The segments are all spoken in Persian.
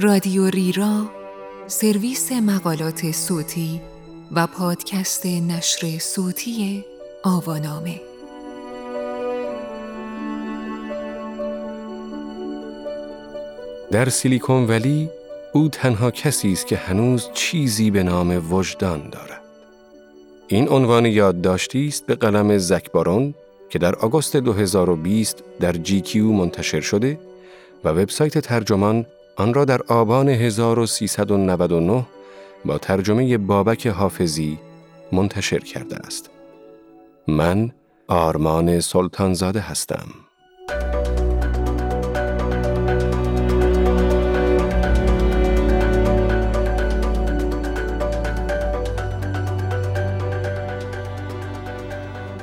رادیو ریرا سرویس مقالات صوتی و پادکست نشر صوتی آوانامه در سیلیکون ولی او تنها کسی است که هنوز چیزی به نام وجدان دارد. این عنوان یادداشتی است به قلم زک بارون که در آگوست 2020 در جی کیو منتشر شده و وبسایت ترجمان آن را در آبان 1399 با ترجمه بابک حافظی منتشر کرده است. من آرمان سلطانزاده هستم.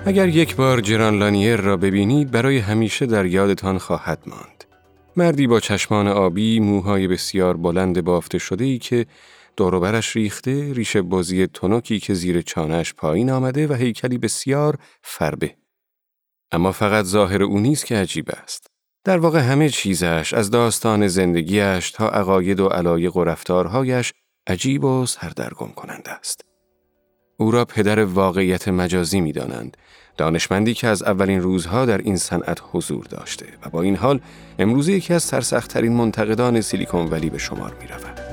اگر یک بار جران لانیر را ببینید برای همیشه در یادتان خواهد ماند. مردی با چشمان آبی، موهای بسیار بلند بافته شده ای که دوروبرش ریخته، ریشه بازی تنوکی که زیر چانش پایین آمده و هیکلی بسیار فربه. اما فقط ظاهر او نیست که عجیب است. در واقع همه چیزش از داستان زندگیش تا عقاید و علایق و رفتارهایش عجیب و سردرگم کننده است. او را پدر واقعیت مجازی می دانند. دانشمندی که از اولین روزها در این صنعت حضور داشته و با این حال امروزه یکی از سرسختترین منتقدان سیلیکون ولی به شمار می رود.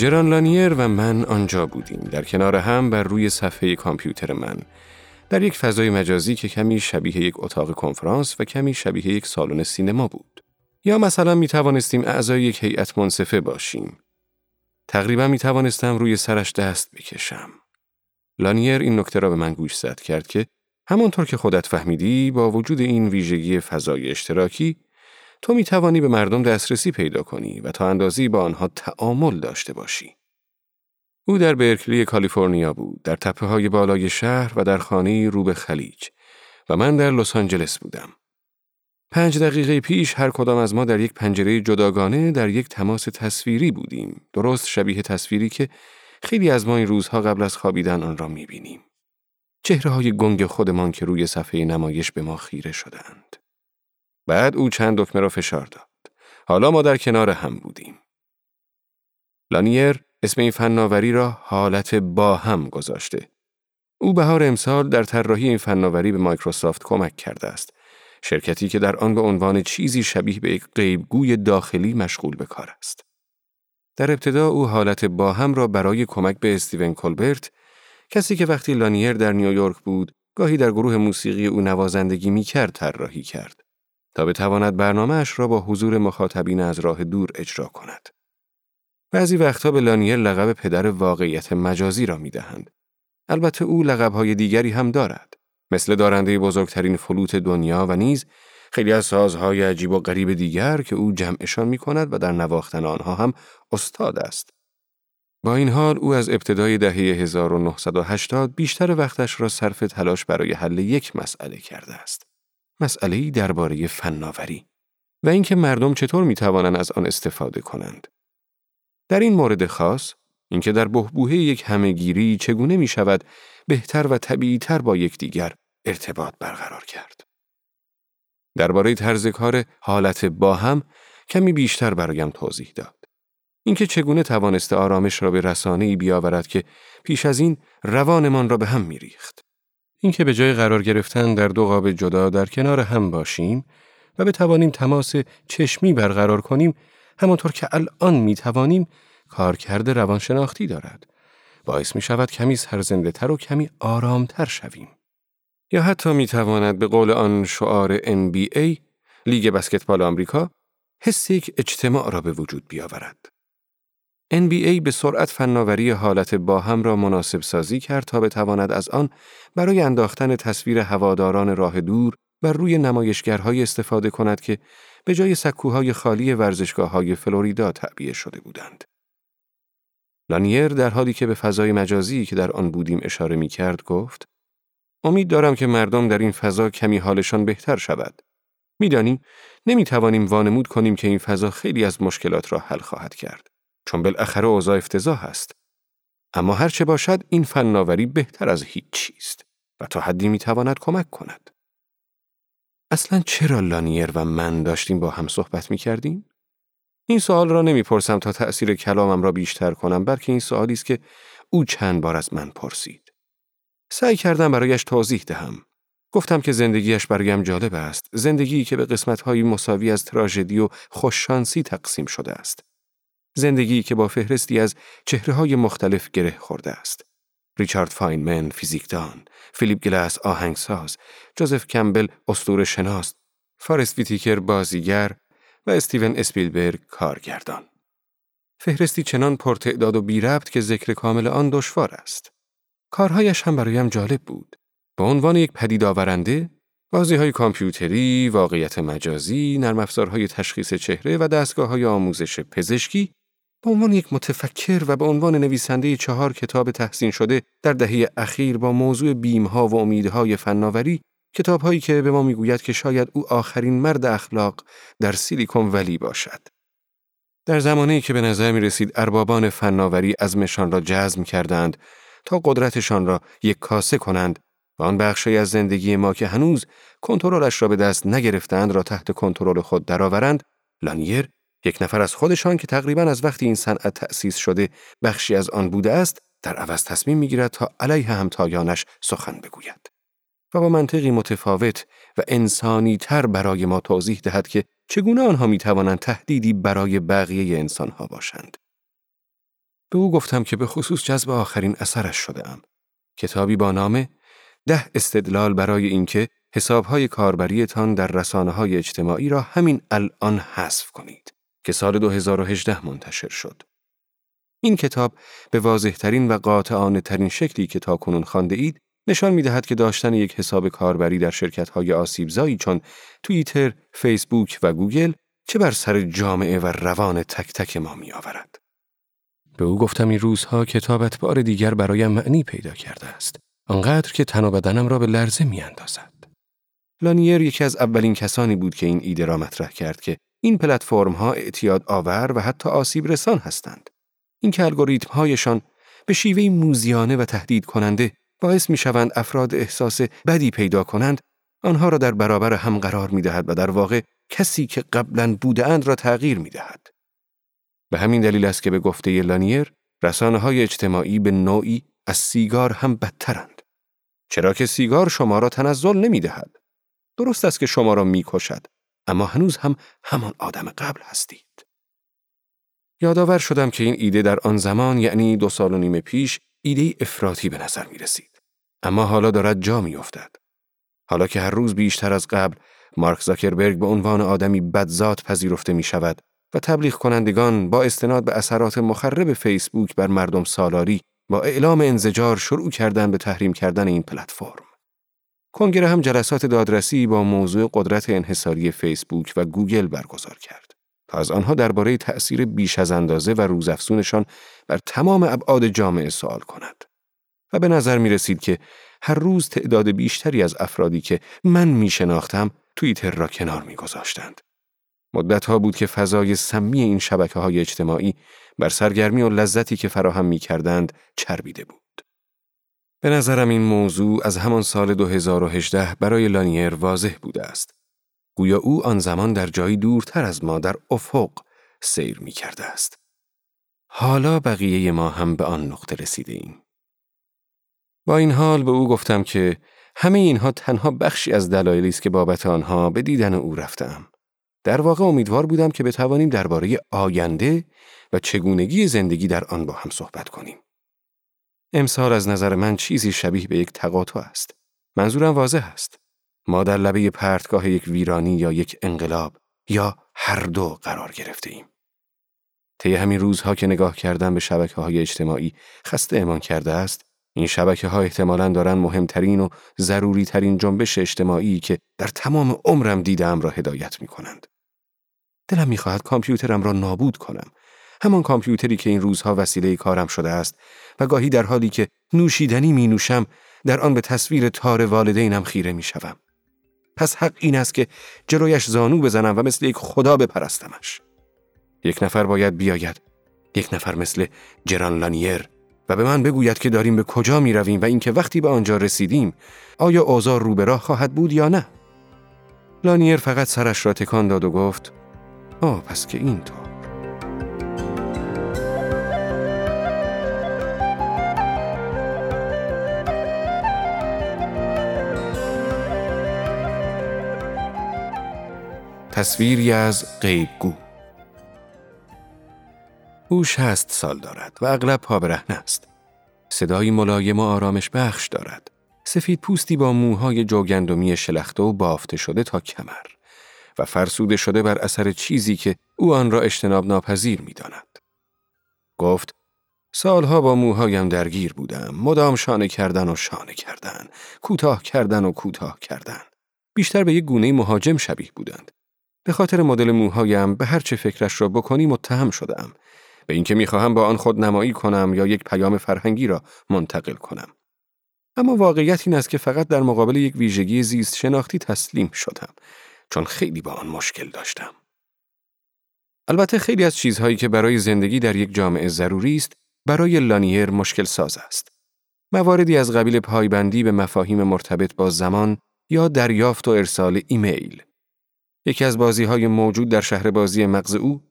جران لانیر و من آنجا بودیم. در کنار هم بر روی صفحه کامپیوتر من. در یک فضای مجازی که کمی شبیه یک اتاق کنفرانس و کمی شبیه یک سالن سینما بود. یا مثلا می توانستیم اعضای یک هیئت منصفه باشیم. تقریبا می توانستم روی سرش دست بکشم. لانیر این نکته را به من گوش زد کرد که همانطور که خودت فهمیدی با وجود این ویژگی فضای اشتراکی تو می توانی به مردم دسترسی پیدا کنی و تا اندازی با آنها تعامل داشته باشی. او در برکلی کالیفرنیا بود، در تپه های بالای شهر و در خانه رو به خلیج و من در لس آنجلس بودم. پنج دقیقه پیش هر کدام از ما در یک پنجره جداگانه در یک تماس تصویری بودیم. درست شبیه تصویری که خیلی از ما این روزها قبل از خوابیدن آن را می بینیم. چهره های گنگ خودمان که روی صفحه نمایش به ما خیره شدند. بعد او چند دکمه را فشار داد. حالا ما در کنار هم بودیم. لانیر اسم این فناوری را حالت با هم گذاشته. او بهار امسال در طراحی این فناوری به مایکروسافت کمک کرده است. شرکتی که در آن به عنوان چیزی شبیه به یک غیبگوی داخلی مشغول به کار است. در ابتدا او حالت با هم را برای کمک به استیون کلبرت کسی که وقتی لانیر در نیویورک بود گاهی در گروه موسیقی او نوازندگی می کرد طراحی کرد. تا بتواند برنامهش را با حضور مخاطبین از راه دور اجرا کند. بعضی وقتها به لانیر لقب پدر واقعیت مجازی را می دهند. البته او لقبهای دیگری هم دارد. مثل دارنده بزرگترین فلوت دنیا و نیز خیلی از سازهای عجیب و غریب دیگر که او جمعشان می کند و در نواختن آنها هم استاد است. با این حال او از ابتدای دهه 1980 بیشتر وقتش را صرف تلاش برای حل یک مسئله کرده است. مسئله درباره فناوری و اینکه مردم چطور می توانند از آن استفاده کنند. در این مورد خاص، اینکه در بهبوه یک همهگیری چگونه می شود بهتر و طبیعیتر با یکدیگر ارتباط برقرار کرد. درباره طرز کار حالت با هم کمی بیشتر برایم توضیح داد. اینکه چگونه توانسته آرامش را به رسانه ای بیاورد که پیش از این روانمان را به هم میریخت. اینکه به جای قرار گرفتن در دو قاب جدا در کنار هم باشیم و بتوانیم تماس چشمی برقرار کنیم همانطور که الان می توانیم کارکرد روانشناختی دارد. باعث می شود کمی سرزنده تر و کمی آرامتر شویم. یا حتی می تواند به قول آن شعار NBA لیگ بسکتبال آمریکا حس یک اجتماع را به وجود بیاورد. NBA به سرعت فناوری حالت با هم را مناسب سازی کرد تا بتواند از آن برای انداختن تصویر هواداران راه دور بر روی نمایشگرهای استفاده کند که به جای سکوهای خالی ورزشگاه های فلوریدا تعبیه شده بودند. لانیر در حالی که به فضای مجازی که در آن بودیم اشاره می کرد گفت امید دارم که مردم در این فضا کمی حالشان بهتر شود. میدانی نمی توانیم وانمود کنیم که این فضا خیلی از مشکلات را حل خواهد کرد چون بالاخره اوضاع افتضاح است اما هرچه باشد این فناوری بهتر از هیچ چیست و تا حدی می تواند کمک کند اصلا چرا لانیر و من داشتیم با هم صحبت می کردیم؟ این سوال را نمی‌پرسم تا تأثیر کلامم را بیشتر کنم بلکه این سوالی است که او چند بار از من پرسید. سعی کردم برایش توضیح دهم. گفتم که زندگیش برایم جالب است، زندگی که به قسمتهایی مساوی از تراژدی و خوششانسی تقسیم شده است. زندگی که با فهرستی از چهره های مختلف گره خورده است. ریچارد فاینمن فیزیکدان، فیلیپ گلاس آهنگساز، جوزف کمبل اسطوره شناس، فارست ویتیکر بازیگر و استیون اسپیلبرگ کارگردان. فهرستی چنان پرتعداد و بی ربط که ذکر کامل آن دشوار است. کارهایش هم برایم جالب بود. به عنوان یک پدید آورنده، بازی های کامپیوتری، واقعیت مجازی، نرم افزارهای تشخیص چهره و دستگاه های آموزش پزشکی به عنوان یک متفکر و به عنوان نویسنده چهار کتاب تحسین شده در دهه اخیر با موضوع بیمها و امیدهای فناوری کتابهایی که به ما می‌گوید که شاید او آخرین مرد اخلاق در سیلیکون ولی باشد. در زمانی که به نظر می رسید اربابان فناوری مشان را جزم کردند تا قدرتشان را یک کاسه کنند و آن بخشی از زندگی ما که هنوز کنترلش را به دست نگرفتند را تحت کنترل خود درآورند لانیر یک نفر از خودشان که تقریبا از وقتی این صنعت تأسیس شده بخشی از آن بوده است در عوض تصمیم می‌گیرد تا علیه همتایانش سخن بگوید و با منطقی متفاوت و انسانی تر برای ما توضیح دهد که چگونه آنها می توانند تهدیدی برای بقیه انسانها باشند. به او گفتم که به خصوص جذب آخرین اثرش شده ام. کتابی با نام ده استدلال برای اینکه حسابهای کاربریتان در رسانه های اجتماعی را همین الان حذف کنید که سال 2018 منتشر شد. این کتاب به واضحترین و قاطعانه ترین شکلی که تا کنون خانده اید نشان می دهد که داشتن یک حساب کاربری در شرکت های آسیبزایی چون توییتر، فیسبوک و گوگل چه بر سر جامعه و روان تک تک ما می آورد. به او گفتم این روزها کتابت بار دیگر برایم معنی پیدا کرده است. آنقدر که تن و بدنم را به لرزه می اندازد. لانیر یکی از اولین کسانی بود که این ایده را مطرح کرد که این پلتفرم ها اعتیاد آور و حتی آسیب رسان هستند. این که الگوریتم هایشان به شیوه موزیانه و تهدید کننده باعث می شوند افراد احساس بدی پیدا کنند آنها را در برابر هم قرار می دهد و در واقع کسی که قبلا بودند را تغییر می دهد. به همین دلیل است که به گفته لانیر رسانه های اجتماعی به نوعی از سیگار هم بدترند. چرا که سیگار شما را تنزل نمی دهد. درست است که شما را می کشد. اما هنوز هم همان آدم قبل هستید. یادآور شدم که این ایده در آن زمان یعنی دو سال و نیم پیش ایده افراطی به نظر می رسید. اما حالا دارد جا می افتد. حالا که هر روز بیشتر از قبل مارک زاکربرگ به عنوان آدمی بدذات پذیرفته می شود و تبلیغ کنندگان با استناد به اثرات مخرب فیسبوک بر مردم سالاری با اعلام انزجار شروع کردن به تحریم کردن این پلتفرم. کنگره هم جلسات دادرسی با موضوع قدرت انحصاری فیسبوک و گوگل برگزار کرد تا از آنها درباره تأثیر بیش از اندازه و روزافزونشان بر تمام ابعاد جامعه سوال کند. و به نظر می رسید که هر روز تعداد بیشتری از افرادی که من می شناختم توییتر را کنار می گذاشتند. مدت ها بود که فضای سمی این شبکه های اجتماعی بر سرگرمی و لذتی که فراهم می کردند چربیده بود. به نظرم این موضوع از همان سال 2018 برای لانیر واضح بوده است. گویا او آن زمان در جایی دورتر از ما در افق سیر می کرده است. حالا بقیه ما هم به آن نقطه رسیده ایم. با این حال به او گفتم که همه اینها تنها بخشی از دلایلی است که بابت آنها به دیدن او رفتم. در واقع امیدوار بودم که بتوانیم درباره آینده و چگونگی زندگی در آن با هم صحبت کنیم. امسال از نظر من چیزی شبیه به یک تقاطع است. منظورم واضح است. ما در لبه پرتگاه یک ویرانی یا یک انقلاب یا هر دو قرار گرفته ایم. طی همین روزها که نگاه کردم به شبکه های اجتماعی خسته امان کرده است این شبکه ها احتمالاً دارن مهمترین و ضروری ترین جنبش اجتماعی که در تمام عمرم دیدم را هدایت می کنند. دلم می‌خواهد کامپیوترم را نابود کنم. همان کامپیوتری که این روزها وسیله کارم شده است و گاهی در حالی که نوشیدنی می نوشم در آن به تصویر تار والدینم خیره می شوم. پس حق این است که جلویش زانو بزنم و مثل یک خدا بپرستمش. یک نفر باید بیاید. یک نفر مثل جران لانیر و به من بگوید که داریم به کجا می رویم و اینکه وقتی به آنجا رسیدیم آیا آزار رو به راه خواهد بود یا نه؟ لانیر فقط سرش را تکان داد و گفت آه پس که اینطور. تصویری از غیبگو او شست سال دارد و اغلب پابرهن است. صدایی ملایم و آرامش بخش دارد. سفید پوستی با موهای جوگندمی شلخته و بافته شده تا کمر و فرسوده شده بر اثر چیزی که او آن را اجتناب ناپذیر می داند. گفت سالها با موهایم درگیر بودم مدام شانه کردن و شانه کردن کوتاه کردن و کوتاه کردن بیشتر به یک گونه مهاجم شبیه بودند به خاطر مدل موهایم به هر چه فکرش را بکنی متهم شدم به اینکه می‌خواهم با آن خود نمایی کنم یا یک پیام فرهنگی را منتقل کنم. اما واقعیت این است که فقط در مقابل یک ویژگی زیست شناختی تسلیم شدم چون خیلی با آن مشکل داشتم. البته خیلی از چیزهایی که برای زندگی در یک جامعه ضروری است برای لانیر مشکل ساز است. مواردی از قبیل پایبندی به مفاهیم مرتبط با زمان یا دریافت و ارسال ایمیل. یکی از بازی های موجود در شهر بازی مغز او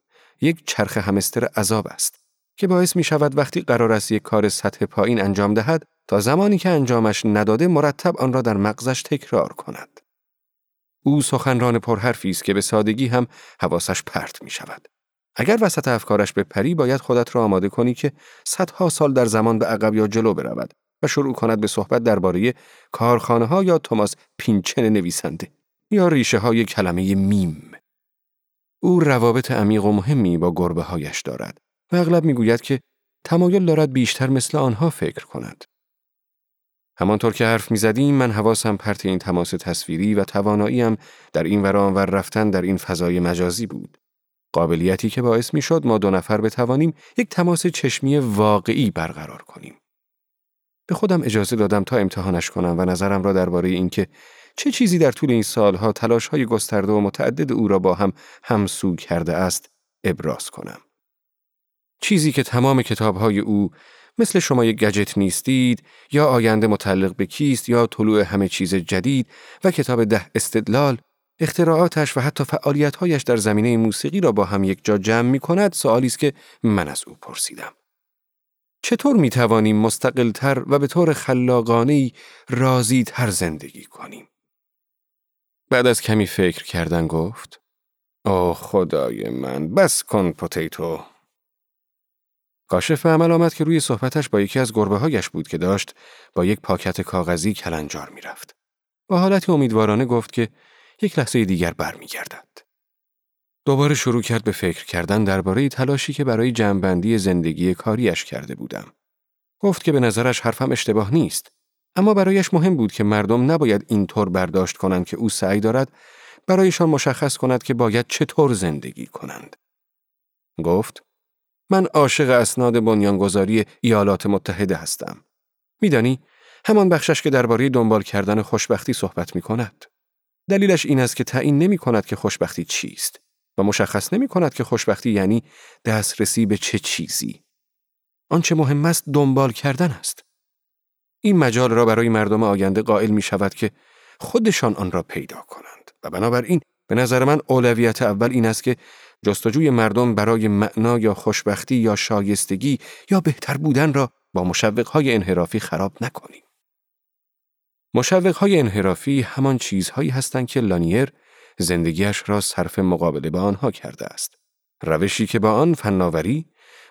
یک چرخ همستر عذاب است که باعث می شود وقتی قرار است یک کار سطح پایین انجام دهد تا زمانی که انجامش نداده مرتب آن را در مغزش تکرار کند. او سخنران پرحرفی است که به سادگی هم حواسش پرت می شود. اگر وسط افکارش به پری باید خودت را آماده کنی که صدها سال در زمان به عقب یا جلو برود و شروع کند به صحبت درباره کارخانه ها یا توماس پینچن نویسنده. یا ریشه های کلمه میم. او روابط عمیق و مهمی با گربه هایش دارد و اغلب می‌گوید که تمایل دارد بیشتر مثل آنها فکر کند. همانطور که حرف می‌زدیم من حواسم پرت این تماس تصویری و تواناییم در این وران و رفتن در این فضای مجازی بود. قابلیتی که باعث می‌شد ما دو نفر بتوانیم یک تماس چشمی واقعی برقرار کنیم. به خودم اجازه دادم تا امتحانش کنم و نظرم را درباره اینکه چه چیزی در طول این سالها تلاش های گسترده و متعدد او را با هم همسو کرده است ابراز کنم. چیزی که تمام کتاب های او مثل شما یک گجت نیستید یا آینده متعلق به کیست یا طلوع همه چیز جدید و کتاب ده استدلال اختراعاتش و حتی فعالیتهایش در زمینه موسیقی را با هم یک جا جمع می کند سوالی است که من از او پرسیدم. چطور می توانیم مستقلتر و به طور خلاقانه راضی تر زندگی کنیم؟ بعد از کمی فکر کردن گفت آه خدای من بس کن پوتیتو کاشف عمل آمد که روی صحبتش با یکی از گربه هایش بود که داشت با یک پاکت کاغذی کلنجار می‌رفت. با حالتی امیدوارانه گفت که یک لحظه دیگر برمیگردد. دوباره شروع کرد به فکر کردن درباره تلاشی که برای جمعبندی زندگی کاریش کرده بودم. گفت که به نظرش حرفم اشتباه نیست اما برایش مهم بود که مردم نباید اینطور برداشت کنند که او سعی دارد برایشان مشخص کند که باید چطور زندگی کنند. گفت من عاشق اسناد بنیانگذاری ایالات متحده هستم. میدانی همان بخشش که درباره دنبال کردن خوشبختی صحبت می کند. دلیلش این است که تعیین نمی کند که خوشبختی چیست و مشخص نمی کند که خوشبختی یعنی دسترسی به چه چیزی. آنچه مهم است دنبال کردن است. این مجال را برای مردم آینده قائل می شود که خودشان آن را پیدا کنند و بنابراین به نظر من اولویت اول این است که جستجوی مردم برای معنا یا خوشبختی یا شایستگی یا بهتر بودن را با مشوقهای انحرافی خراب نکنیم. مشوقهای انحرافی همان چیزهایی هستند که لانیر زندگیش را صرف مقابله با آنها کرده است. روشی که با آن فناوری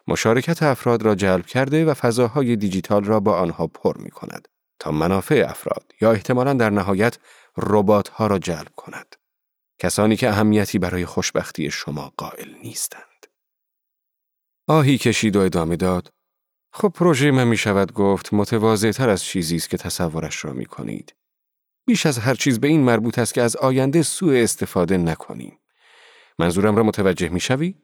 مشارکت افراد را جلب کرده و فضاهای دیجیتال را با آنها پر می کند تا منافع افراد یا احتمالا در نهایت ربات ها را جلب کند. کسانی که اهمیتی برای خوشبختی شما قائل نیستند. آهی کشید و ادامه داد. خب پروژه من می شود گفت متواضع تر از چیزی است که تصورش را می کنید. بیش از هر چیز به این مربوط است که از آینده سوء استفاده نکنیم. منظورم را متوجه می شوی؟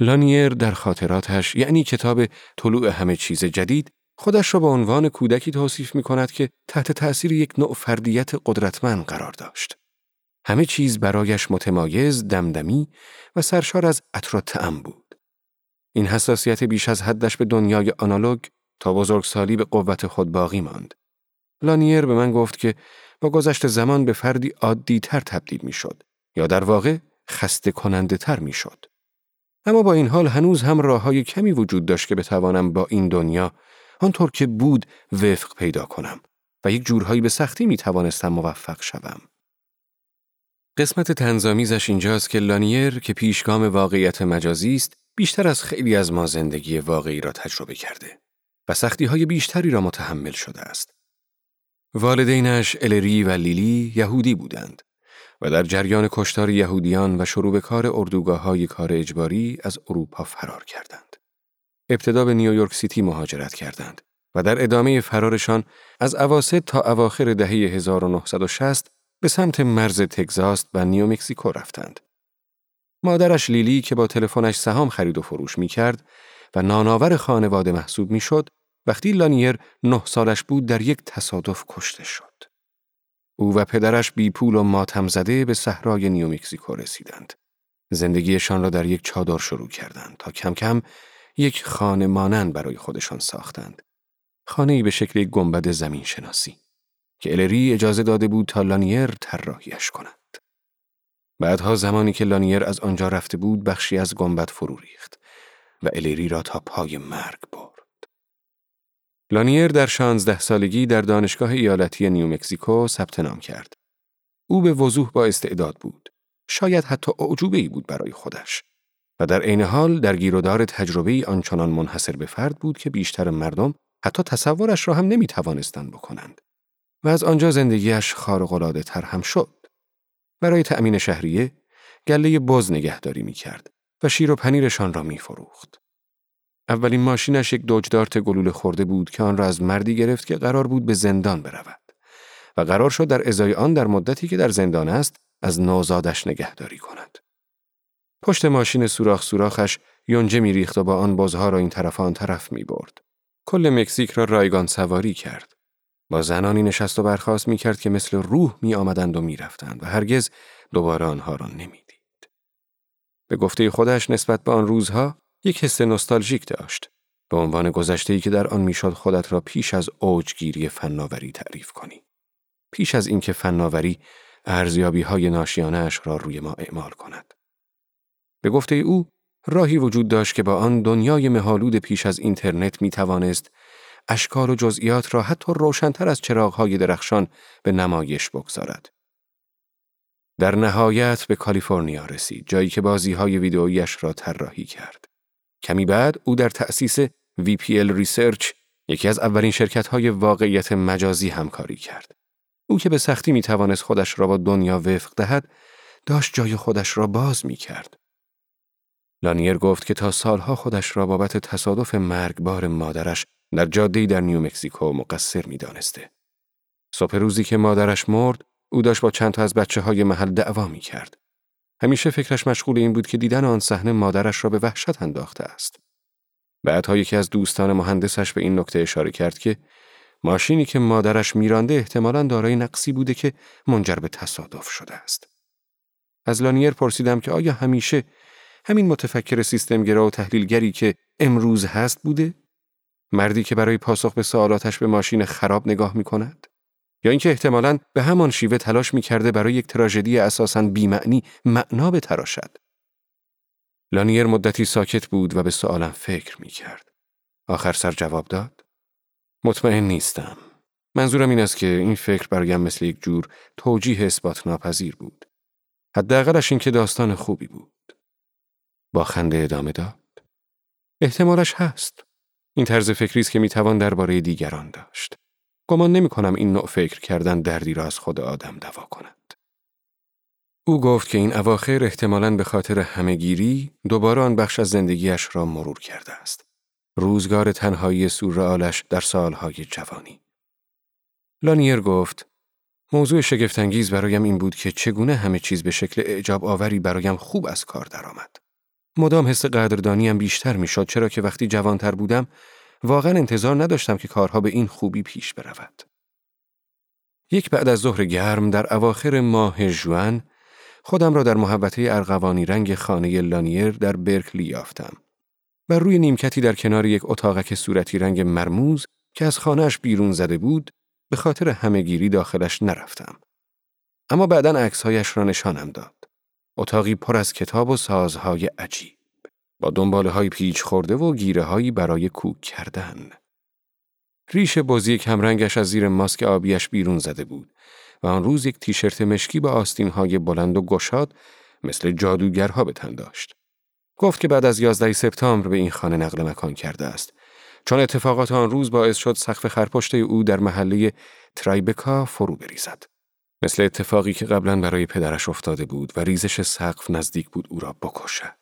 لانیر در خاطراتش یعنی کتاب طلوع همه چیز جدید خودش را به عنوان کودکی توصیف می کند که تحت تأثیر یک نوع فردیت قدرتمند قرار داشت. همه چیز برایش متمایز، دمدمی و سرشار از عطر تعم بود. این حساسیت بیش از حدش به دنیای آنالوگ تا بزرگسالی به قوت خود باقی ماند. لانیر به من گفت که با گذشت زمان به فردی عادی تر تبدیل می شد یا در واقع خسته کننده تر می شد. اما با این حال هنوز هم راه های کمی وجود داشت که بتوانم با این دنیا آنطور که بود وفق پیدا کنم و یک جورهایی به سختی می توانستم موفق شوم. قسمت تنظامیزش اینجاست که لانیر که پیشگام واقعیت مجازی است بیشتر از خیلی از ما زندگی واقعی را تجربه کرده و سختی های بیشتری را متحمل شده است. والدینش الری و لیلی یهودی بودند و در جریان کشتار یهودیان و شروع به کار اردوگاه های کار اجباری از اروپا فرار کردند. ابتدا به نیویورک سیتی مهاجرت کردند و در ادامه فرارشان از اواسط تا اواخر دهه 1960 به سمت مرز تگزاس و نیومکسیکو رفتند. مادرش لیلی که با تلفنش سهام خرید و فروش می کرد و نان‌آور خانواده محسوب می شد وقتی لانیر نه سالش بود در یک تصادف کشته شد. او و پدرش بی پول و ماتم زده به صحرای نیومکزیکو رسیدند. زندگیشان را در یک چادر شروع کردند تا کم کم یک خانه مانند برای خودشان ساختند. خانه به شکل گنبد زمین شناسی که الری اجازه داده بود تا لانیر طراحیش کند. بعدها زمانی که لانیر از آنجا رفته بود بخشی از گنبد فرو ریخت و الری را تا پای مرگ برد. لانیر در شانزده سالگی در دانشگاه ایالتی نیومکزیکو ثبت نام کرد. او به وضوح با استعداد بود. شاید حتی اعجوبه ای بود برای خودش. و در عین حال در گیرودار تجربه آنچنان منحصر به فرد بود که بیشتر مردم حتی تصورش را هم نمی توانستند بکنند. و از آنجا زندگیش خارق‌العاده تر هم شد. برای تأمین شهریه گله بز نگهداری می کرد و شیر و پنیرشان را می فروخت. اولین ماشینش یک دوجدارت گلوله خورده بود که آن را از مردی گرفت که قرار بود به زندان برود و قرار شد در ازای آن در مدتی که در زندان است از نوزادش نگهداری کند. پشت ماشین سوراخ سوراخش یونجه میریخت و با آن بازها را این طرف آن طرف می برد. کل مکزیک را رایگان سواری کرد. با زنانی نشست و برخواست می کرد که مثل روح می آمدند و می رفتند و هرگز دوباره آنها را نمی دید. به گفته خودش نسبت به آن روزها یک حس نوستالژیک داشت به عنوان گذشته که در آن می‌شد خودت را پیش از اوجگیری فناوری تعریف کنی پیش از اینکه فناوری ارزیابی های ناشیانه را روی ما اعمال کند به گفته او راهی وجود داشت که با آن دنیای مهالود پیش از اینترنت می توانست اشکال و جزئیات را حتی روشنتر از چراغهای درخشان به نمایش بگذارد. در نهایت به کالیفرنیا رسید جایی که بازی های ویدئویش را طراحی کرد. کمی بعد او در تأسیس VPL Research یکی از اولین شرکت های واقعیت مجازی همکاری کرد. او که به سختی می توانست خودش را با دنیا وفق دهد، داشت جای خودش را باز می کرد. لانیر گفت که تا سالها خودش را بابت تصادف مرگبار مادرش در جاده‌ای در نیومکزیکو مقصر می دانسته. صبح روزی که مادرش مرد، او داشت با چند تا از بچه های محل دعوا می کرد. همیشه فکرش مشغول این بود که دیدن آن صحنه مادرش را به وحشت انداخته است. بعدها یکی از دوستان مهندسش به این نکته اشاره کرد که ماشینی که مادرش میرانده احتمالاً دارای نقصی بوده که منجر به تصادف شده است. از لانیر پرسیدم که آیا همیشه همین متفکر سیستمگرا و تحلیلگری که امروز هست بوده؟ مردی که برای پاسخ به سوالاتش به ماشین خراب نگاه می کند؟ یا اینکه احتمالاً به همان شیوه تلاش می‌کرده برای یک تراژدی اساساً بیمعنی معنا بتراشد. لانیر مدتی ساکت بود و به سوالم فکر می‌کرد. آخر سر جواب داد. مطمئن نیستم. منظورم این است که این فکر برایم مثل یک جور توجیه اثبات ناپذیر بود. حداقلش این که داستان خوبی بود. با خنده ادامه داد. احتمالش هست. این طرز فکری است که می‌توان درباره دیگران داشت. گمان نمی کنم این نوع فکر کردن دردی را از خود آدم دوا کند. او گفت که این اواخر احتمالاً به خاطر همهگیری دوباره آن بخش از زندگیش را مرور کرده است. روزگار تنهایی سورئالش در سالهای جوانی. لانیر گفت موضوع شگفتانگیز برایم این بود که چگونه همه چیز به شکل اعجاب آوری برایم خوب از کار درآمد. مدام حس قدردانیم بیشتر می‌شد چرا که وقتی جوانتر بودم واقعا انتظار نداشتم که کارها به این خوبی پیش برود. یک بعد از ظهر گرم در اواخر ماه جوان خودم را در محوطه ارغوانی رنگ خانه لانیر در برکلی یافتم. بر روی نیمکتی در کنار یک اتاقک صورتی رنگ مرموز که از خانهش بیرون زده بود به خاطر همهگیری داخلش نرفتم. اما بعدا عکسهایش را نشانم داد. اتاقی پر از کتاب و سازهای عجیب. با دنباله های پیچ خورده و گیره هایی برای کوک کردن. ریش بازی کمرنگش از زیر ماسک آبیش بیرون زده بود و آن روز یک تیشرت مشکی با آستین های بلند و گشاد مثل جادوگرها به تن داشت. گفت که بعد از 11 سپتامبر به این خانه نقل مکان کرده است. چون اتفاقات آن روز باعث شد سقف خرپشت او در محله ترایبکا فرو بریزد. مثل اتفاقی که قبلا برای پدرش افتاده بود و ریزش سقف نزدیک بود او را بکشد.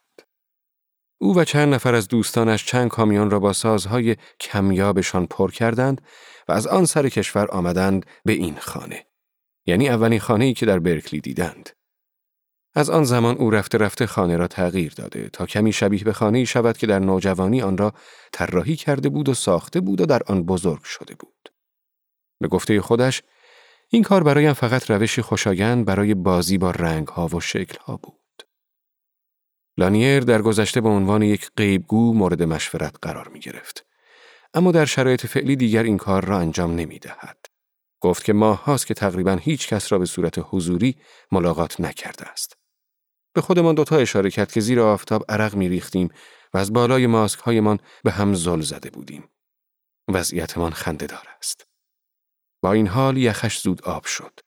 او و چند نفر از دوستانش چند کامیون را با سازهای کمیابشان پر کردند و از آن سر کشور آمدند به این خانه. یعنی اولین خانه‌ای که در برکلی دیدند. از آن زمان او رفته رفته خانه را تغییر داده تا کمی شبیه به خانه شود که در نوجوانی آن را طراحی کرده بود و ساخته بود و در آن بزرگ شده بود. به گفته خودش این کار برایم فقط روشی خوشایند برای بازی با رنگها و شکلها بود. لانیر در گذشته به عنوان یک غیبگو مورد مشورت قرار می گرفت. اما در شرایط فعلی دیگر این کار را انجام نمی دهد. گفت که ماه هاست که تقریبا هیچ کس را به صورت حضوری ملاقات نکرده است. به خودمان دوتا اشاره کرد که زیر آفتاب عرق می ریختیم و از بالای ماسک هایمان به هم زل زده بودیم. وضعیتمان خنده دار است. با این حال یخش زود آب شد.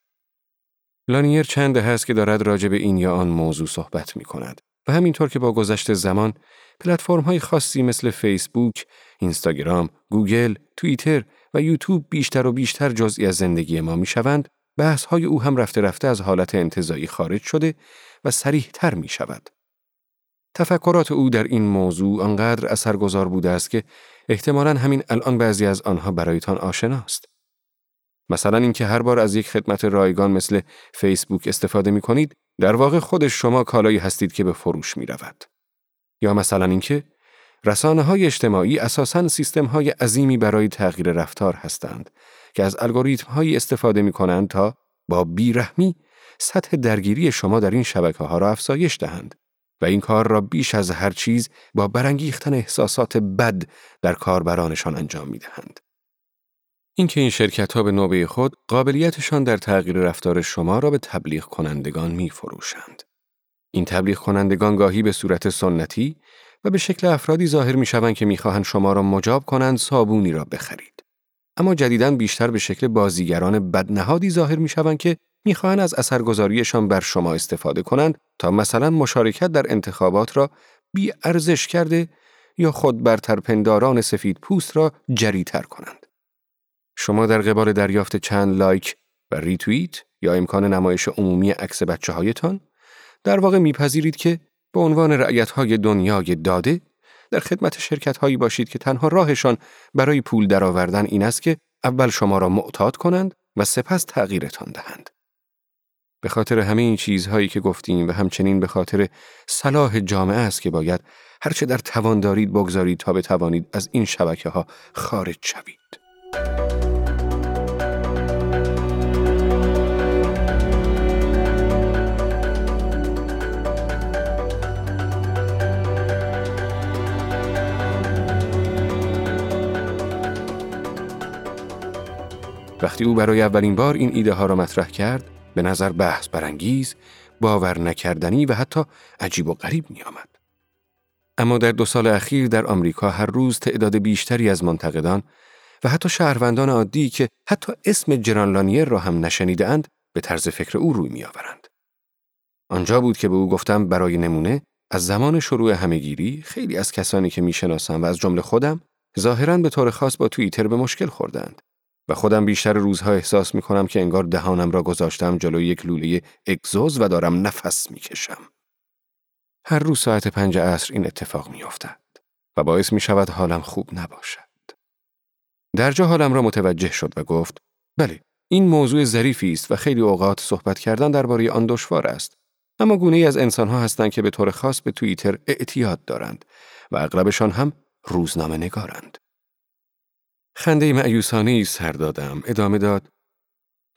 لانیر چند هست که دارد راجع به این یا آن موضوع صحبت می کند همینطور که با گذشت زمان پلتفرم های خاصی مثل فیسبوک، اینستاگرام، گوگل، توییتر و یوتیوب بیشتر و بیشتر جزئی از زندگی ما می شوند، بحث های او هم رفته رفته از حالت انتظایی خارج شده و سریح تر می شود. تفکرات او در این موضوع آنقدر اثرگذار بوده است که احتمالا همین الان بعضی از آنها برایتان آشناست. مثلا اینکه هر بار از یک خدمت رایگان مثل فیسبوک استفاده می کنید در واقع خود شما کالایی هستید که به فروش می رود. یا مثلا اینکه رسانه های اجتماعی اساساً سیستم های عظیمی برای تغییر رفتار هستند که از الگوریتم هایی استفاده می کنند تا با بیرحمی سطح درگیری شما در این شبکه ها را افزایش دهند و این کار را بیش از هر چیز با برانگیختن احساسات بد در کاربرانشان انجام می دهند. اینکه این شرکت ها به نوبه خود قابلیتشان در تغییر رفتار شما را به تبلیغ کنندگان می فروشند. این تبلیغ کنندگان گاهی به صورت سنتی و به شکل افرادی ظاهر می شوند که می‌خواهند شما را مجاب کنند صابونی را بخرید. اما جدیدا بیشتر به شکل بازیگران بدنهادی ظاهر می شوند که می‌خواهند از اثرگذاریشان بر شما استفاده کنند تا مثلا مشارکت در انتخابات را بی ارزش کرده یا خود برتر پنداران سفید پوست را جریتر کنند. شما در قبال دریافت چند لایک و ریتویت یا امکان نمایش عمومی عکس بچه هایتان در واقع میپذیرید که به عنوان رعیت های دنیای داده در خدمت شرکت هایی باشید که تنها راهشان برای پول درآوردن این است که اول شما را معتاد کنند و سپس تغییرتان دهند. به خاطر همه این چیزهایی که گفتیم و همچنین به خاطر صلاح جامعه است که باید هرچه در توان دارید بگذارید تا بتوانید از این شبکه ها خارج شوید. وقتی او برای اولین بار این ایده ها را مطرح کرد، به نظر بحث برانگیز، باور نکردنی و حتی عجیب و غریب می آمد. اما در دو سال اخیر در آمریکا هر روز تعداد بیشتری از منتقدان و حتی شهروندان عادی که حتی اسم جران را هم نشنیدند به طرز فکر او روی می آورند. آنجا بود که به او گفتم برای نمونه از زمان شروع همهگیری خیلی از کسانی که می‌شناسم و از جمله خودم ظاهرا به طور خاص با توییتر به مشکل خوردند. و خودم بیشتر روزها احساس می کنم که انگار دهانم را گذاشتم جلوی یک لوله اگزوز و دارم نفس می کشم. هر روز ساعت پنج عصر این اتفاق می افتد و باعث می شود حالم خوب نباشد. درجا حالم را متوجه شد و گفت بله این موضوع ظریفی است و خیلی اوقات صحبت کردن درباره آن دشوار است اما گونه ای از انسانها هستند که به طور خاص به توییتر اعتیاد دارند و اغلبشان هم روزنامه نگارند خنده معیوسانه ای سر دادم ادامه داد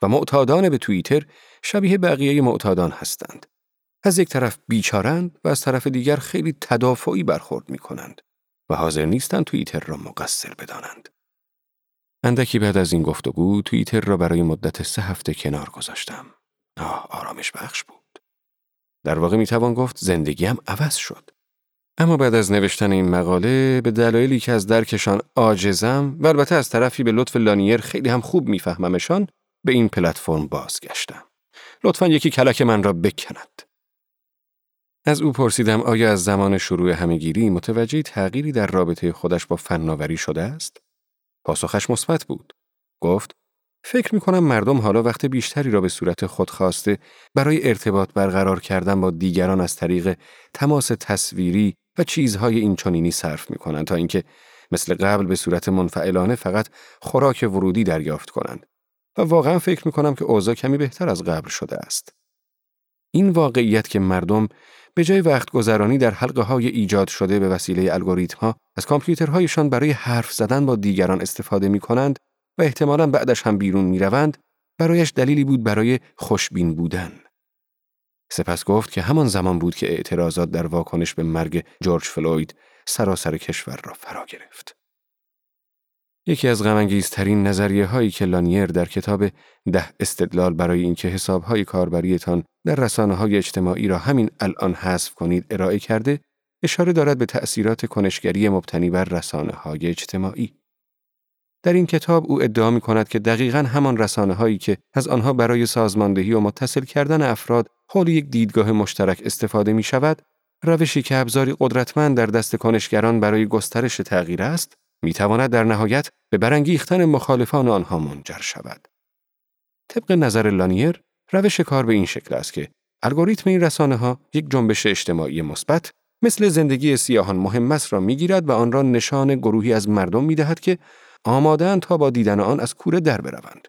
و معتادان به توییتر شبیه بقیه معتادان هستند. از یک طرف بیچارند و از طرف دیگر خیلی تدافعی برخورد می کنند و حاضر نیستند توییتر را مقصر بدانند. اندکی بعد از این گفتگو توییتر را برای مدت سه هفته کنار گذاشتم. آه آرامش بخش بود. در واقع می توان گفت زندگیم عوض شد. اما بعد از نوشتن این مقاله به دلایلی که از درکشان عاجزم و البته از طرفی به لطف لانیر خیلی هم خوب میفهممشان به این پلتفرم بازگشتم. لطفا یکی کلک من را بکند. از او پرسیدم آیا از زمان شروع همهگیری متوجه تغییری در رابطه خودش با فناوری شده است؟ پاسخش مثبت بود. گفت فکر می کنم مردم حالا وقت بیشتری را به صورت خودخواسته برای ارتباط برقرار کردن با دیگران از طریق تماس تصویری و چیزهای اینچنینی صرف می کنند تا اینکه مثل قبل به صورت منفعلانه فقط خوراک ورودی دریافت کنند و واقعا فکر می کنم که اوضاع کمی بهتر از قبل شده است. این واقعیت که مردم به جای وقت گذرانی در حلقه های ایجاد شده به وسیله الگوریتم ها از کامپیوترهایشان برای حرف زدن با دیگران استفاده می کنند و احتمالا بعدش هم بیرون می روند برایش دلیلی بود برای خوشبین بودن. سپس گفت که همان زمان بود که اعتراضات در واکنش به مرگ جورج فلوید سراسر کشور را فرا گرفت. یکی از غمانگیزترین نظریه هایی که لانیر در کتاب ده استدلال برای اینکه حساب های کاربریتان در رسانه های اجتماعی را همین الان حذف کنید ارائه کرده اشاره دارد به تأثیرات کنشگری مبتنی بر رسانه های اجتماعی. در این کتاب او ادعا می کند که دقیقا همان رسانه هایی که از آنها برای سازماندهی و متصل کردن افراد حول یک دیدگاه مشترک استفاده می شود، روشی که ابزاری قدرتمند در دست کنشگران برای گسترش تغییر است، می تواند در نهایت به برانگیختن مخالفان آنها منجر شود. طبق نظر لانیر، روش کار به این شکل است که الگوریتم این رسانه ها یک جنبش اجتماعی مثبت مثل زندگی سیاهان مهم است را می‌گیرد و آن را نشان گروهی از مردم می دهد که آمادهاند تا با دیدن آن از کوره در بروند.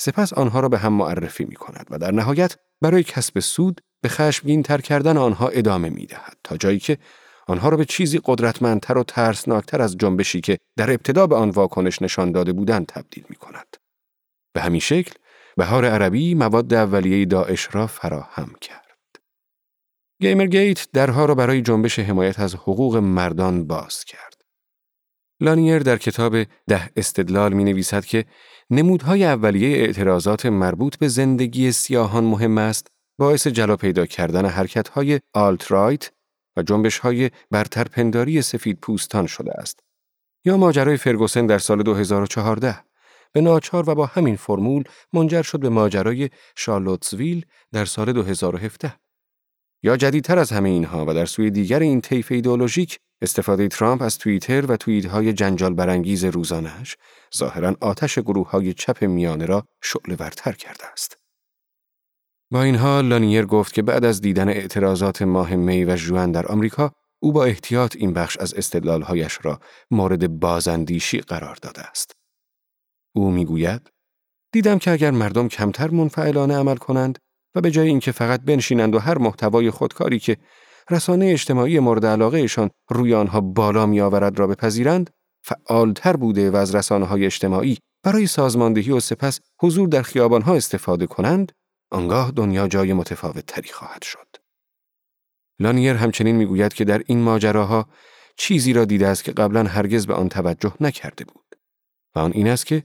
سپس آنها را به هم معرفی می کند و در نهایت برای کسب سود به خشمگین تر کردن آنها ادامه می دهد تا جایی که آنها را به چیزی قدرتمندتر و ترسناکتر از جنبشی که در ابتدا به آن واکنش نشان داده بودند تبدیل می کند. به همین شکل بهار عربی مواد اولیه داعش را فراهم کرد. گیمرگیت درها را برای جنبش حمایت از حقوق مردان باز کرد. لانیر در کتاب ده استدلال می نویسد که نمودهای اولیه اعتراضات مربوط به زندگی سیاهان مهم است باعث جلا پیدا کردن حرکتهای آلت رایت و جنبشهای برترپنداری سفید پوستان شده است. یا ماجرای فرگوسن در سال 2014 به ناچار و با همین فرمول منجر شد به ماجرای شارلوتسویل در سال 2017. یا جدیدتر از همه اینها و در سوی دیگر این طیف ایدئولوژیک استفاده ترامپ از توییتر و توییت‌های جنجال برانگیز روزانهش ظاهرا آتش گروه های چپ میانه را شعله ورتر کرده است. با این حال لانیر گفت که بعد از دیدن اعتراضات ماه می و جوان در آمریکا او با احتیاط این بخش از استدلالهایش را مورد بازندیشی قرار داده است. او می‌گوید دیدم که اگر مردم کمتر منفعلانه عمل کنند و به جای اینکه فقط بنشینند و هر محتوای خودکاری که رسانه اجتماعی مورد علاقهشان روی آنها بالا می آورد را بپذیرند فعالتر بوده و از رسانه های اجتماعی برای سازماندهی و سپس حضور در خیابانها استفاده کنند آنگاه دنیا جای متفاوت تری خواهد شد. لانیر همچنین می‌گوید که در این ماجراها چیزی را دیده است که قبلا هرگز به آن توجه نکرده بود و آن این است که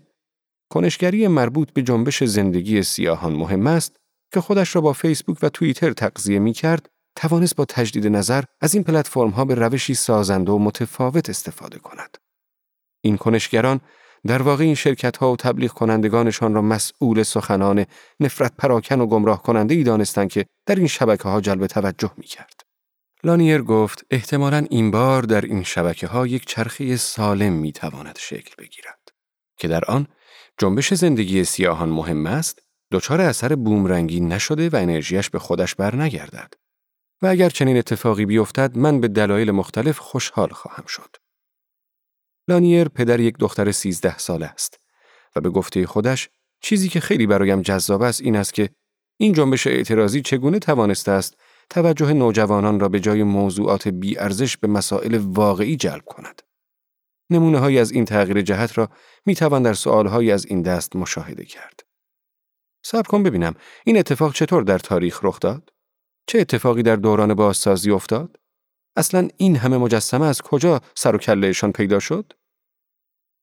کنشگری مربوط به جنبش زندگی سیاهان مهم است که خودش را با فیسبوک و توییتر تقضیه می کرد توانست با تجدید نظر از این پلتفرم ها به روشی سازنده و متفاوت استفاده کند. این کنشگران در واقع این شرکت ها و تبلیغ کنندگانشان را مسئول سخنان نفرت پراکن و گمراه کننده ای دانستند که در این شبکه ها جلب توجه می کرد. لانیر گفت احتمالا این بار در این شبکه ها یک چرخه سالم می تواند شکل بگیرد که در آن جنبش زندگی سیاهان مهم است دچار اثر بومرنگی نشده و انرژیش به خودش بر نگردد و اگر چنین اتفاقی بیفتد من به دلایل مختلف خوشحال خواهم شد. لانیر پدر یک دختر سیزده ساله است و به گفته خودش چیزی که خیلی برایم جذاب است این است که این جنبش اعتراضی چگونه توانسته است توجه نوجوانان را به جای موضوعات ارزش به مسائل واقعی جلب کند. نمونه های از این تغییر جهت را می توان در سوالهایی از این دست مشاهده کرد. صبر کن ببینم این اتفاق چطور در تاریخ رخ داد؟ چه اتفاقی در دوران بازسازی افتاد؟ اصلا این همه مجسمه از کجا سر و کلهشان پیدا شد؟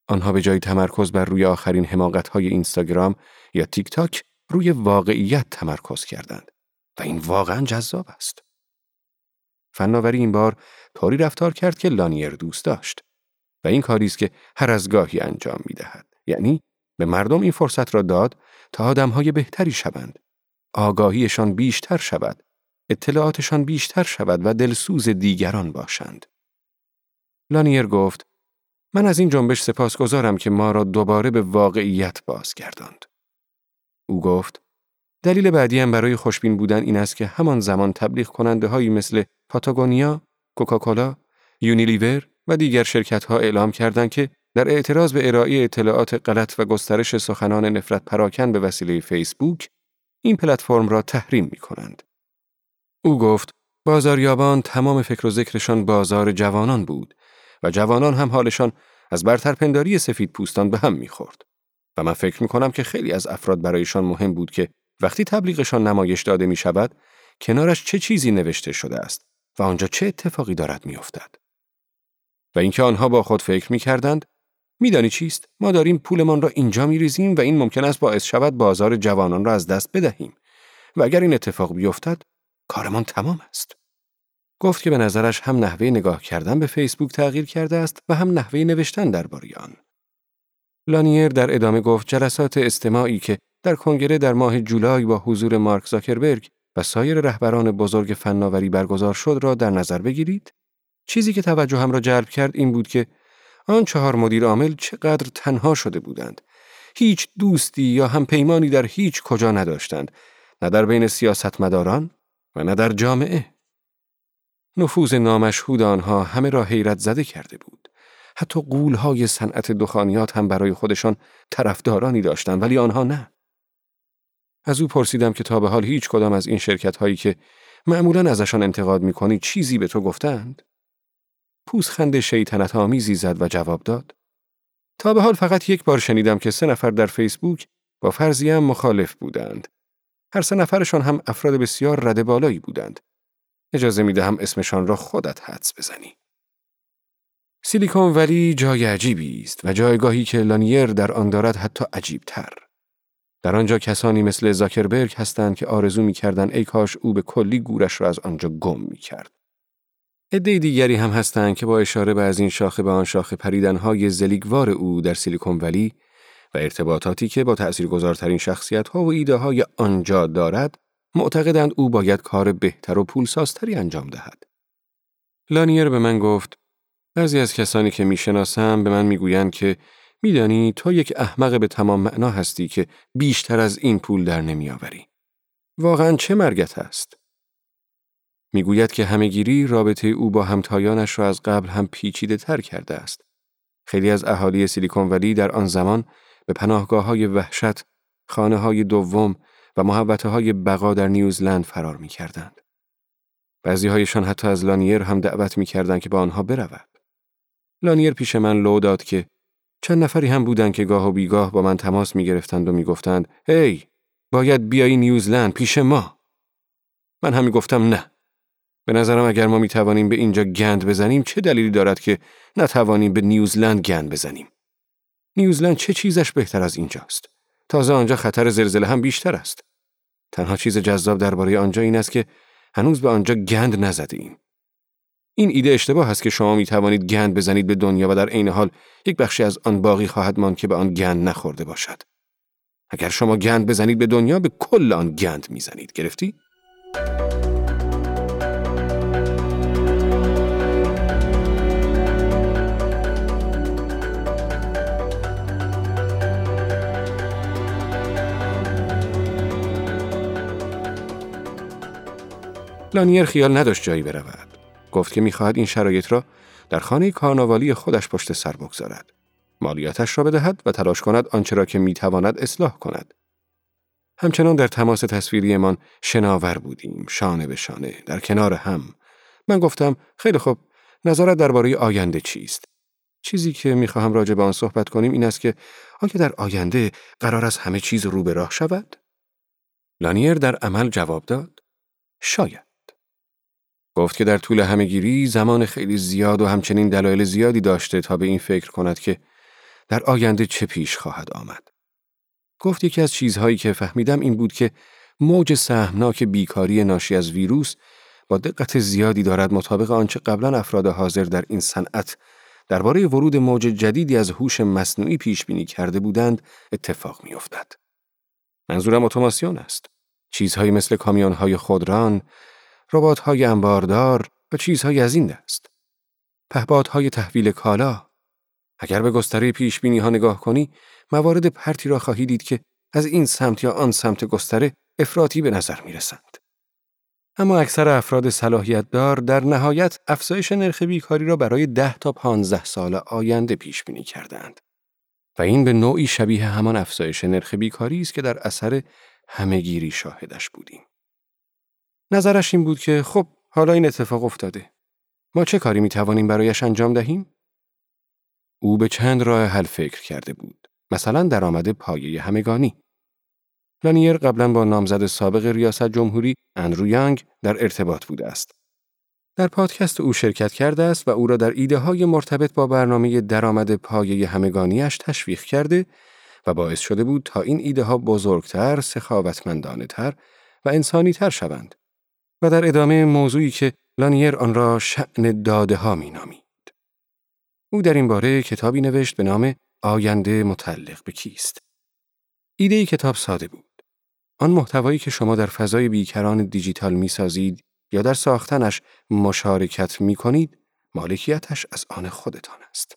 آنها به جای تمرکز بر روی آخرین های اینستاگرام یا تیک تاک روی واقعیت تمرکز کردند و این واقعا جذاب است. فناوری این بار طوری رفتار کرد که لانیر دوست داشت و این کاری است که هر از گاهی انجام می دهد. یعنی به مردم این فرصت را داد تا آدمهای بهتری شوند. آگاهیشان بیشتر شود. اطلاعاتشان بیشتر شود و دلسوز دیگران باشند. لانیر گفت من از این جنبش سپاسگزارم که ما را دوباره به واقعیت بازگرداند. او گفت دلیل بعدی هم برای خوشبین بودن این است که همان زمان تبلیغ کننده هایی مثل پاتاگونیا، کوکاکولا، یونیلیور و دیگر شرکت ها اعلام کردند که در اعتراض به ارائه اطلاعات غلط و گسترش سخنان نفرت پراکن به وسیله فیسبوک این پلتفرم را تحریم می کنند. او گفت بازاریابان تمام فکر و ذکرشان بازار جوانان بود و جوانان هم حالشان از برترپنداری سفید پوستان به هم می‌خورد. و من فکر می کنم که خیلی از افراد برایشان مهم بود که وقتی تبلیغشان نمایش داده می شود کنارش چه چیزی نوشته شده است و آنجا چه اتفاقی دارد میافتد. و اینکه آنها با خود فکر می کردند میدانی چیست ما داریم پولمان را اینجا می ریزیم و این ممکن است باعث شود بازار جوانان را از دست بدهیم و اگر این اتفاق بیفتد کارمان تمام است. گفت که به نظرش هم نحوه نگاه کردن به فیسبوک تغییر کرده است و هم نحوه نوشتن درباره آن لانیر در ادامه گفت جلسات استماعی که در کنگره در ماه جولای با حضور مارک زاکربرگ و سایر رهبران بزرگ فناوری برگزار شد را در نظر بگیرید. چیزی که توجهم را جلب کرد این بود که آن چهار مدیر عامل چقدر تنها شده بودند. هیچ دوستی یا هم پیمانی در هیچ کجا نداشتند. نه در بین سیاستمداران و نه در جامعه نفوذ نامشهود آنها همه را حیرت زده کرده بود حتی قولهای صنعت دخانیات هم برای خودشان طرفدارانی داشتند ولی آنها نه از او پرسیدم که تا به حال هیچ کدام از این شرکت هایی که معمولا ازشان انتقاد می‌کنی چیزی به تو گفتند پوزخند شیطنت آمیزی زد و جواب داد. تا به حال فقط یک بار شنیدم که سه نفر در فیسبوک با فرضیم مخالف بودند. هر سه نفرشان هم افراد بسیار رد بالایی بودند. اجازه می دهم اسمشان را خودت حدس بزنی. سیلیکون ولی جای عجیبی است و جایگاهی که لانیر در آن دارد حتی عجیب تر. در آنجا کسانی مثل زاکربرگ هستند که آرزو می کردن ای کاش او به کلی گورش را از آنجا گم می کرد. عده دیگری هم هستند که با اشاره به از این شاخه به آن شاخه پریدنهای زلیگوار او در سیلیکون ولی و ارتباطاتی که با تأثیرگذارترین شخصیت ها و ایده های آنجا دارد معتقدند او باید کار بهتر و پولسازتری انجام دهد. لانیر به من گفت بعضی از کسانی که می‌شناسم به من می‌گویند که میدانی تو یک احمق به تمام معنا هستی که بیشتر از این پول در نمیآوری. واقعا چه مرگت است؟ می‌گوید که همهگیری رابطه او با همتایانش را از قبل هم پیچیده تر کرده است. خیلی از اهالی سیلیکون ولی در آن زمان به پناهگاه های وحشت، خانه های دوم و محوطه های بقا در نیوزلند فرار می کردند. بعضی هایشان حتی از لانیر هم دعوت می که با آنها برود. لانیر پیش من لو داد که چند نفری هم بودند که گاه و بیگاه با من تماس می گرفتند و می گفتند هی باید بیایی نیوزلند پیش ما. من هم گفتم نه. به نظرم اگر ما می توانیم به اینجا گند بزنیم چه دلیلی دارد که نتوانیم به نیوزلند گند بزنیم؟ نیوزلند چه چیزش بهتر از اینجاست؟ تازه آنجا خطر زلزله هم بیشتر است. تنها چیز جذاب درباره آنجا این است که هنوز به آنجا گند نزده ایم. این ایده اشتباه است که شما می توانید گند بزنید به دنیا و در عین حال یک بخشی از آن باقی خواهد ماند که به آن گند نخورده باشد. اگر شما گند بزنید به دنیا به کل آن گند می‌زنید. گرفتی؟ لانیر خیال نداشت جایی برود. گفت که می‌خواهد این شرایط را در خانه کارناوالی خودش پشت سر بگذارد. مالیاتش را بدهد و تلاش کند آنچه را که می‌تواند اصلاح کند. همچنان در تماس تصویریمان شناور بودیم، شانه به شانه، در کنار هم. من گفتم خیلی خوب، نظرت درباره آینده چیست؟ چیزی که می‌خواهم راجع به آن صحبت کنیم این است که آیا در آینده قرار است همه چیز رو به راه شود؟ لانیر در عمل جواب داد شاید. گفت که در طول همهگیری زمان خیلی زیاد و همچنین دلایل زیادی داشته تا به این فکر کند که در آینده چه پیش خواهد آمد. گفت یکی از چیزهایی که فهمیدم این بود که موج سهمناک بیکاری ناشی از ویروس با دقت زیادی دارد مطابق آنچه قبلا افراد حاضر در این صنعت درباره ورود موج جدیدی از هوش مصنوعی پیش بینی کرده بودند اتفاق میافتد. منظورم اتوماسیون است. چیزهایی مثل کامیونهای خودران، ربات‌های انباردار و چیزهایی از این دست. پهپادهای تحویل کالا. اگر به گستره پیش بینی ها نگاه کنی، موارد پرتی را خواهی دید که از این سمت یا آن سمت گستره افراطی به نظر می رسند. اما اکثر افراد صلاحیت دار در نهایت افزایش نرخ بیکاری را برای ده تا پانزده سال آینده پیش بینی کردند. و این به نوعی شبیه همان افزایش نرخ بیکاری است که در اثر همهگیری شاهدش بودیم. نظرش این بود که خب حالا این اتفاق افتاده. ما چه کاری می توانیم برایش انجام دهیم؟ او به چند راه حل فکر کرده بود. مثلا درآمد پایه همگانی. لانیر قبلا با نامزد سابق ریاست جمهوری اندرو یانگ در ارتباط بوده است. در پادکست او شرکت کرده است و او را در ایده های مرتبط با برنامه درآمد پایه همگانیش تشویق کرده و باعث شده بود تا این ایده ها بزرگتر، سخاوتمندانه تر و انسانی تر شوند. و در ادامه موضوعی که لانیر آن را شعن داده ها می نامید. او در این باره کتابی نوشت به نام آینده متعلق به کیست. ایده ای کتاب ساده بود. آن محتوایی که شما در فضای بیکران دیجیتال می سازید یا در ساختنش مشارکت می کنید، مالکیتش از آن خودتان است.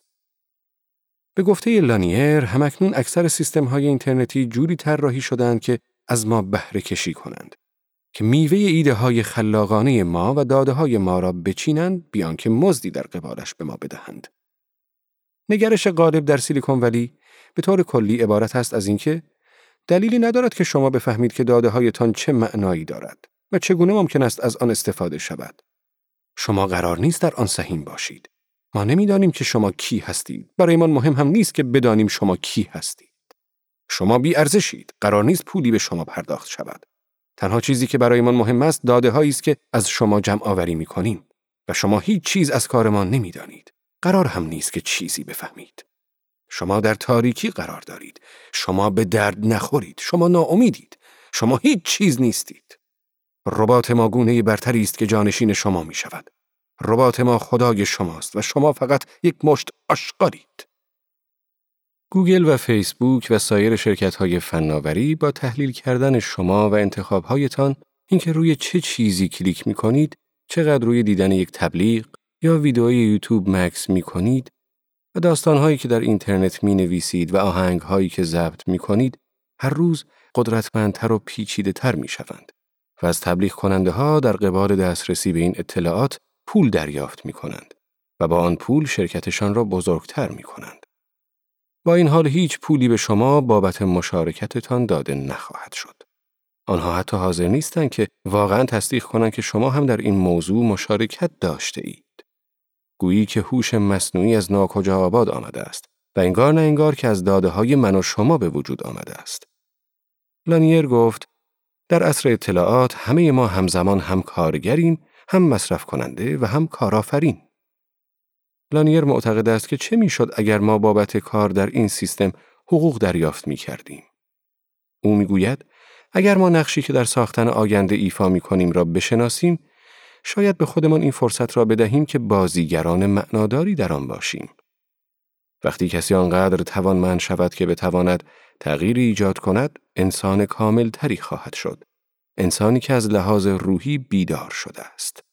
به گفته لانیر، همکنون اکثر سیستم های اینترنتی جوری طراحی شدند که از ما بهره کشی کنند. که میوه ایده های خلاقانه ما و داده های ما را بچینند بیان که مزدی در قبالش به ما بدهند. نگرش غالب در سیلیکون ولی به طور کلی عبارت است از اینکه دلیلی ندارد که شما بفهمید که داده هایتان چه معنایی دارد و چگونه ممکن است از آن استفاده شود. شما قرار نیست در آن سهیم باشید. ما نمی‌دانیم که شما کی هستید. برای من مهم هم نیست که بدانیم شما کی هستید. شما بی ارزشید. قرار نیست پولی به شما پرداخت شود. تنها چیزی که برای من مهم است داده هایی است که از شما جمع آوری می کنیم و شما هیچ چیز از کارمان نمی‌دانید. قرار هم نیست که چیزی بفهمید. شما در تاریکی قرار دارید. شما به درد نخورید. شما ناامیدید. شما هیچ چیز نیستید. ربات ما گونه برتری است که جانشین شما می شود. ربات ما خدای شماست و شما فقط یک مشت آشقارید. گوگل و فیسبوک و سایر شرکت های فناوری با تحلیل کردن شما و انتخابهایتان اینکه روی چه چیزی کلیک می کنید، چقدر روی دیدن یک تبلیغ یا ویدئوی یوتیوب مکس می کنید و داستانهایی که در اینترنت می نویسید و آهنگهایی که ضبط می کنید هر روز قدرتمندتر و پیچیده تر می شوند و از تبلیغ کننده ها در قبال دسترسی به این اطلاعات پول دریافت می کنند و با آن پول شرکتشان را بزرگتر می کنند. با این حال هیچ پولی به شما بابت مشارکتتان داده نخواهد شد. آنها حتی حاضر نیستند که واقعا تصدیق کنند که شما هم در این موضوع مشارکت داشته اید. گویی که هوش مصنوعی از ناکجا آباد آمده است و انگار نه انگار که از داده های من و شما به وجود آمده است. لانیر گفت در عصر اطلاعات همه ما همزمان هم کارگریم، هم مصرف کننده و هم کارآفرین. لانیر معتقد است که چه می‌شد اگر ما بابت کار در این سیستم حقوق دریافت می کردیم. او می‌گوید اگر ما نقشی که در ساختن آینده ایفا می کنیم را بشناسیم، شاید به خودمان این فرصت را بدهیم که بازیگران معناداری در آن باشیم. وقتی کسی آنقدر توانمند شود که بتواند تغییری ایجاد کند، انسان کامل تری خواهد شد. انسانی که از لحاظ روحی بیدار شده است.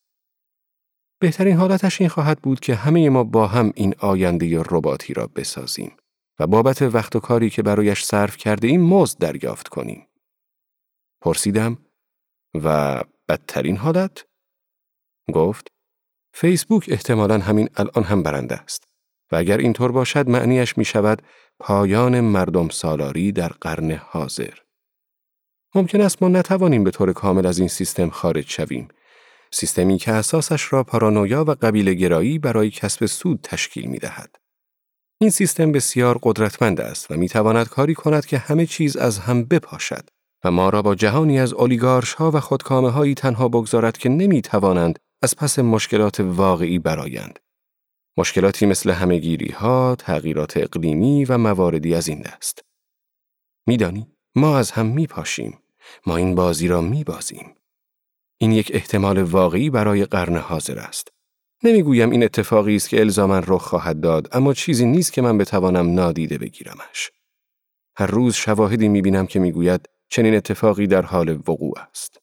بهترین حالتش این خواهد بود که همه ما با هم این آینده رباتی را بسازیم و بابت وقت و کاری که برایش صرف کرده این مزد دریافت کنیم. پرسیدم و بدترین حالت؟ گفت فیسبوک احتمالا همین الان هم برنده است و اگر اینطور باشد معنیش می شود پایان مردم سالاری در قرن حاضر. ممکن است ما نتوانیم به طور کامل از این سیستم خارج شویم سیستمی که اساسش را پارانویا و قبیل گرایی برای کسب سود تشکیل می دهد. این سیستم بسیار قدرتمند است و می تواند کاری کند که همه چیز از هم بپاشد و ما را با جهانی از اولیگارش ها و خودکامه هایی تنها بگذارد که نمی توانند از پس مشکلات واقعی برایند. مشکلاتی مثل همهگیری ها، تغییرات اقلیمی و مواردی از این دست. میدانی ما از هم می پاشیم. ما این بازی را می بازیم. این یک احتمال واقعی برای قرن حاضر است. نمی‌گویم این اتفاقی است که الزاما رخ خواهد داد اما چیزی نیست که من بتوانم نادیده بگیرمش. هر روز شواهدی می‌بینم که می‌گوید چنین اتفاقی در حال وقوع است.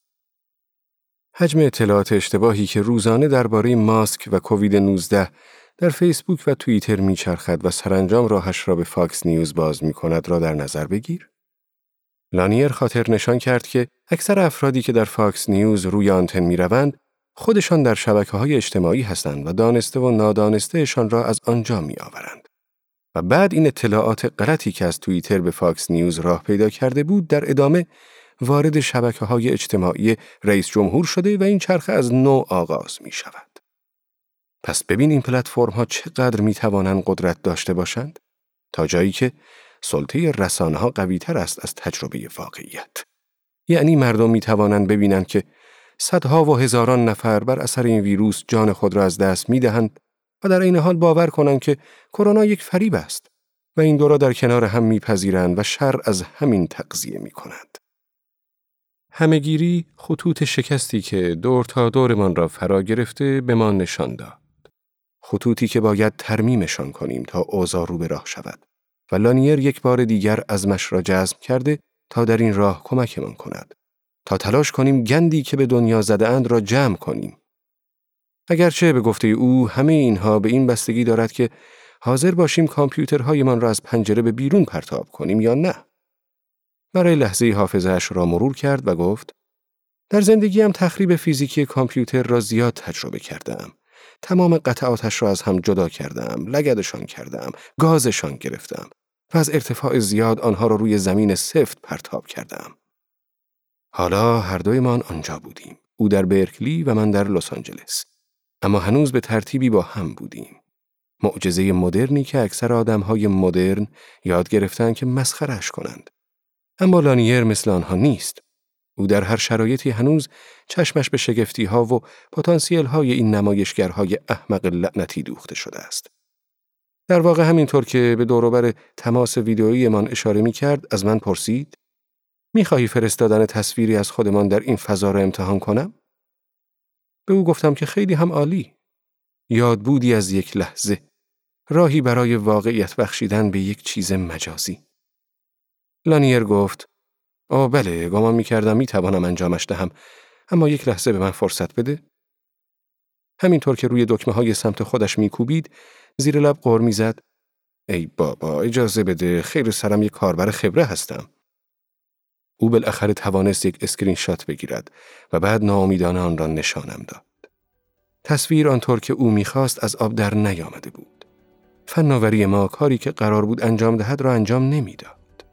حجم اطلاعات اشتباهی که روزانه درباره ماسک و کووید 19 در فیسبوک و توییتر میچرخد و سرانجام راهش را به فاکس نیوز باز می کند را در نظر بگیر. لانیر خاطر نشان کرد که اکثر افرادی که در فاکس نیوز روی آنتن می روند خودشان در شبکه های اجتماعی هستند و دانسته و نادانستهشان را از آنجا می آورند. و بعد این اطلاعات غلطی که از توییتر به فاکس نیوز راه پیدا کرده بود در ادامه وارد شبکه های اجتماعی رئیس جمهور شده و این چرخه از نو آغاز می شود. پس ببین این پلتفرم ها چقدر می توانند قدرت داشته باشند تا جایی که سلطه رسانه ها قوی تر است از تجربه واقعیت. یعنی مردم می توانند ببینند که صدها و هزاران نفر بر اثر این ویروس جان خود را از دست می دهند و در این حال باور کنند که کرونا یک فریب است و این دو را در کنار هم میپذیرند و شر از همین تقضیه می کند. همهگیری خطوط شکستی که دور تا دورمان را فرا گرفته به ما نشان داد. خطوطی که باید ترمیمشان کنیم تا اوضاع رو به راه شود و لانیر یک بار دیگر ازمش را جذب کرده تا در این راه کمکمان کند تا تلاش کنیم گندی که به دنیا زده اند را جمع کنیم اگرچه به گفته او همه اینها به این بستگی دارد که حاضر باشیم کامپیوترهایمان را از پنجره به بیرون پرتاب کنیم یا نه. برای لحظه حافظش را مرور کرد و گفت در زندگیم تخریب فیزیکی کامپیوتر را زیاد تجربه کردم. تمام قطعاتش را از هم جدا کردم، لگدشان کردم، گازشان گرفتم و از ارتفاع زیاد آنها را روی زمین سفت پرتاب کردم. حالا هر دویمان آنجا بودیم. او در برکلی و من در لس آنجلس. اما هنوز به ترتیبی با هم بودیم. معجزه مدرنی که اکثر آدمهای مدرن یاد گرفتن که مسخرش کنند. اما لانیر مثل آنها نیست. او در هر شرایطی هنوز چشمش به شگفتی ها و پتانسیل های این نمایشگرهای احمق لعنتی دوخته شده است. در واقع همینطور که به دوروبر تماس ویدئویی من اشاره می کرد از من پرسید می خواهی فرستادن تصویری از خودمان در این فضا را امتحان کنم؟ به او گفتم که خیلی هم عالی. یاد بودی از یک لحظه. راهی برای واقعیت بخشیدن به یک چیز مجازی. لانیر گفت آه بله گمان می کردم می توانم انجامش دهم اما یک لحظه به من فرصت بده. همینطور که روی دکمه های سمت خودش میکوبید زیر لب قر می‌زد ای بابا اجازه بده خیر سرم یک کاربر خبره هستم. او بالاخره توانست یک اسکرین شات بگیرد و بعد ناامیدانه آن را نشانم داد. تصویر آنطور که او می‌خواست از آب در نیامده بود. فناوری ما کاری که قرار بود انجام دهد را انجام نمی‌داد.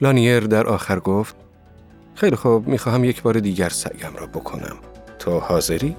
لانیر در آخر گفت خیلی خوب می‌خواهم یک بار دیگر سعیم را بکنم. تو حاضری؟